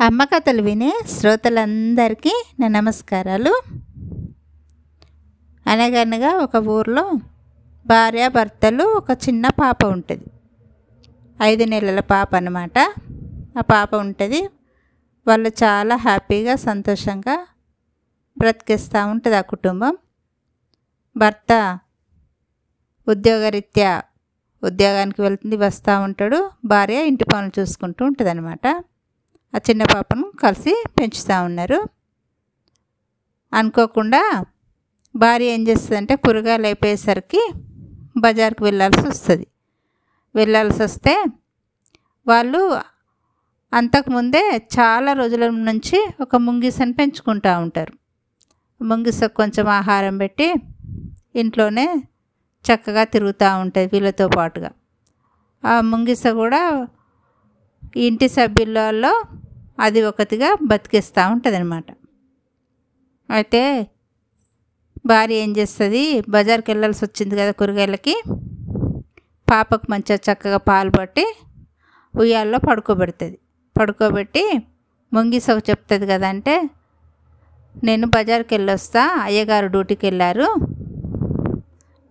అమ్మ కథలు వినే శ్రోతలందరికీ నా నమస్కారాలు. అనగనగా ఒక ఊర్లో భార్య భర్తలు ఒక చిన్న పాప ఉంటుంది. ఐదు నెలల పాప అనమాట ఆ పాప ఉంటుంది. వాళ్ళు చాలా హ్యాపీగా సంతోషంగా బ్రతికిస్తూ ఉంటుంది ఆ కుటుంబం. భర్త ఉద్యోగరీత్యా ఉద్యోగానికి వెళ్తుంది వస్తూ ఉంటాడు. భార్య ఇంటి పనులు చూసుకుంటూ ఉంటుంది అనమాట ఆ చిన్న పాపను కలిసి పెంచుతూ ఉన్నారు. అనుకోకుండా భార్య ఏం చేస్తుందంటే కూరగాయలు అయిపోయేసరికి బజార్కి వెళ్ళాల్సి వస్తుంది. వెళ్ళాల్సి వస్తే వాళ్ళు అంతకుముందే చాలా రోజుల నుంచి ఒక ముంగిసని పెంచుకుంటూ ఉంటారు. ముంగిసకు కొంచెం ఆహారం పెట్టి ఇంట్లోనే చక్కగా తిరుగుతూ ఉంటుంది వీళ్ళతో పాటుగా. ఆ ముంగిస కూడా ఇంటి సభ్యులలో అది ఒకటిగా బతికిస్తూ ఉంటుంది అనమాట అయితే భార్య ఏం చేస్తుంది? బజార్కి వెళ్ళాల్సి వచ్చింది కదా కూరగాయలకి. పాపకు మంచిగా చక్కగా పాలు పట్టి ఉయ్యాల్లో పడుకోబెడుతుంది. పడుకోబెట్టి ముంగిసకు చెప్తుంది కదా అంటే నేను బజార్కి వెళ్ళొస్తా అయ్యగారు డ్యూటీకి వెళ్ళారు.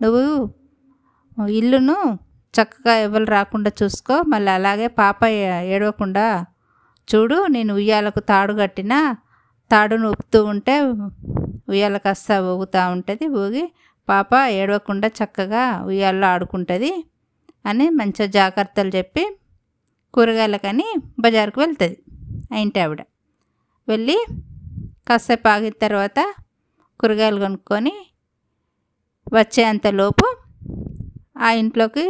నువ్వు ఇల్లును చక్కగా ఎవరు రాకుండా చూసుకో మళ్ళీ అలాగే పాప ఏడవకుండా చూడు నేను ఉయ్యాలకు తాడు కట్టిన తాడును ఊపుతూ ఉంటే ఉయ్యాల కాస్త ఊగుతూ ఉంటుంది ఊగి పాప ఏడవకుండా చక్కగా ఉయ్యాల్లో ఆడుకుంటుంది అని మంచిగా జాగ్రత్తలు చెప్పి కూరగాయలకని బజార్కు వెళ్తుంది ఇంటి ఆవిడ. వెళ్ళి కాసేపు ఆగిన తర్వాత కూరగాయలు కొనుక్కొని వచ్చేంతలోపు ఆ ఇంట్లోకి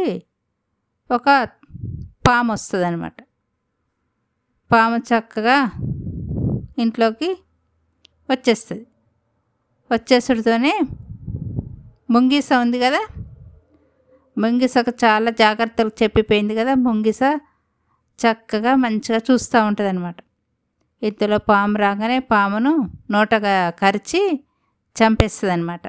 ఒక పాము వస్తుంది అనమాట పాము చక్కగా ఇంట్లోకి వచ్చేస్తుంది. వచ్చేసుడితోనే ముంగిస ఉంది కదా? ముంగిసకు చాలా జాగ్రత్తలు చెప్పిపోయింది కదా? ముంగిస చక్కగా మంచిగా చూస్తూ ఉంటుంది అనమాట ఇంతలో పాము రాగానే పామును నోటగా కరిచి చంపేస్తుంది అనమాట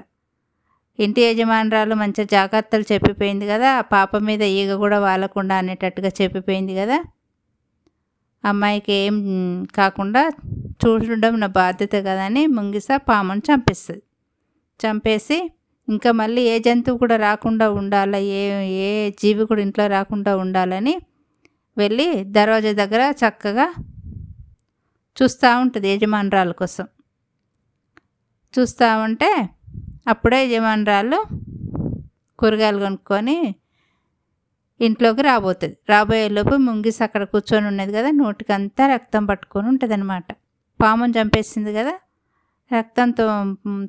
ఇంటి యజమానురాలు మంచి జాగ్రత్తలు చెప్పిపోయింది కదా ఆ పాప మీద ఈగ కూడా వాలకుండా అనేటట్టుగా చెప్పిపోయింది కదా. అమ్మాయికి ఏం కాకుండా చూడడం నా బాధ్యత కదా అని ముంగిస పామును చంపేస్తుంది. చంపేసి ఇంకా మళ్ళీ ఏ జంతువు కూడా రాకుండా ఉండాలి ఏ ఏ జీవి కూడా ఇంట్లో రాకుండా ఉండాలని వెళ్ళి దర్వాజా దగ్గర చక్కగా చూస్తూ ఉంటుంది యజమానురాల కోసం. చూస్తూ ఉంటే అప్పుడే యజమానురాలు కూరగాయలు కొనుక్కొని ఇంట్లోకి రాబోతుంది. రాబోయేలోపు ముంగిస్ అక్కడ కూర్చొని ఉన్నది కదా నోటికంతా రక్తం పట్టుకొని ఉంటుంది అనమాట పామును చంపేసింది కదా రక్తంతో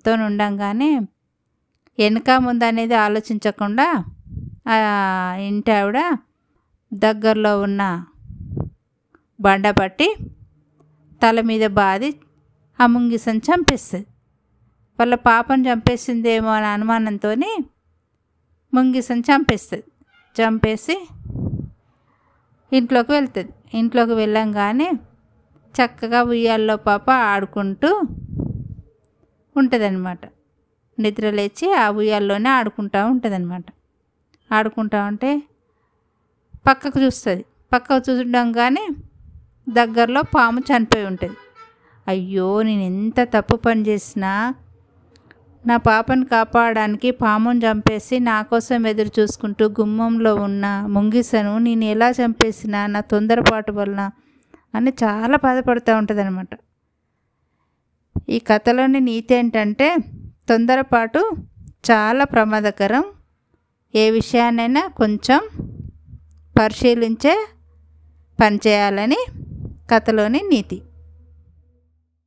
తో ఉండంగానే వెనక ముందు అనేది ఆలోచించకుండా ఇంటి ఆవిడ దగ్గరలో ఉన్న బండ పట్టి తల మీద బాది ఆ ముంగిసని చంపేస్తుంది. వాళ్ళ పాపను చంపేసిందేమో అని అనుమానంతో ముంగిసని చంపేస్తుంది. చంపేసి ఇంట్లోకి వెళ్తుంది. ఇంట్లోకి వెళ్ళంగానే చక్కగా ఉయ్యాల్లో పాప ఆడుకుంటూ ఉంటుందన్నమాట. నిద్ర లేచి ఆ ఉయ్యాల్లోనే ఆడుకుంటూ ఉంటుందన్నమాట. ఆడుకుంటా ఉంటే పక్కకు చూస్తుంది. పక్కకు చూడంగానే దగ్గరలో పాము చనిపోయి ఉంటుంది. అయ్యో నేను ఎంత తప్పు పని చేసినా నా పాపను కాపాడడానికి పామును చంపేసి నా కోసం ఎదురు చూసుకుంటూ గుమ్మంలో ఉన్న ముంగిసను నేను ఎలా చంపేసినా నా తొందరపాటు వలన అని చాలా బాధపడుతూ ఉంటుంది అనమాట ఈ కథలోని నీతి ఏంటంటే తొందరపాటు చాలా ప్రమాదకరం. ఏ విషయాన్నైనా కొంచెం పరిశీలించే పనిచేయాలని కథలోని నీతి.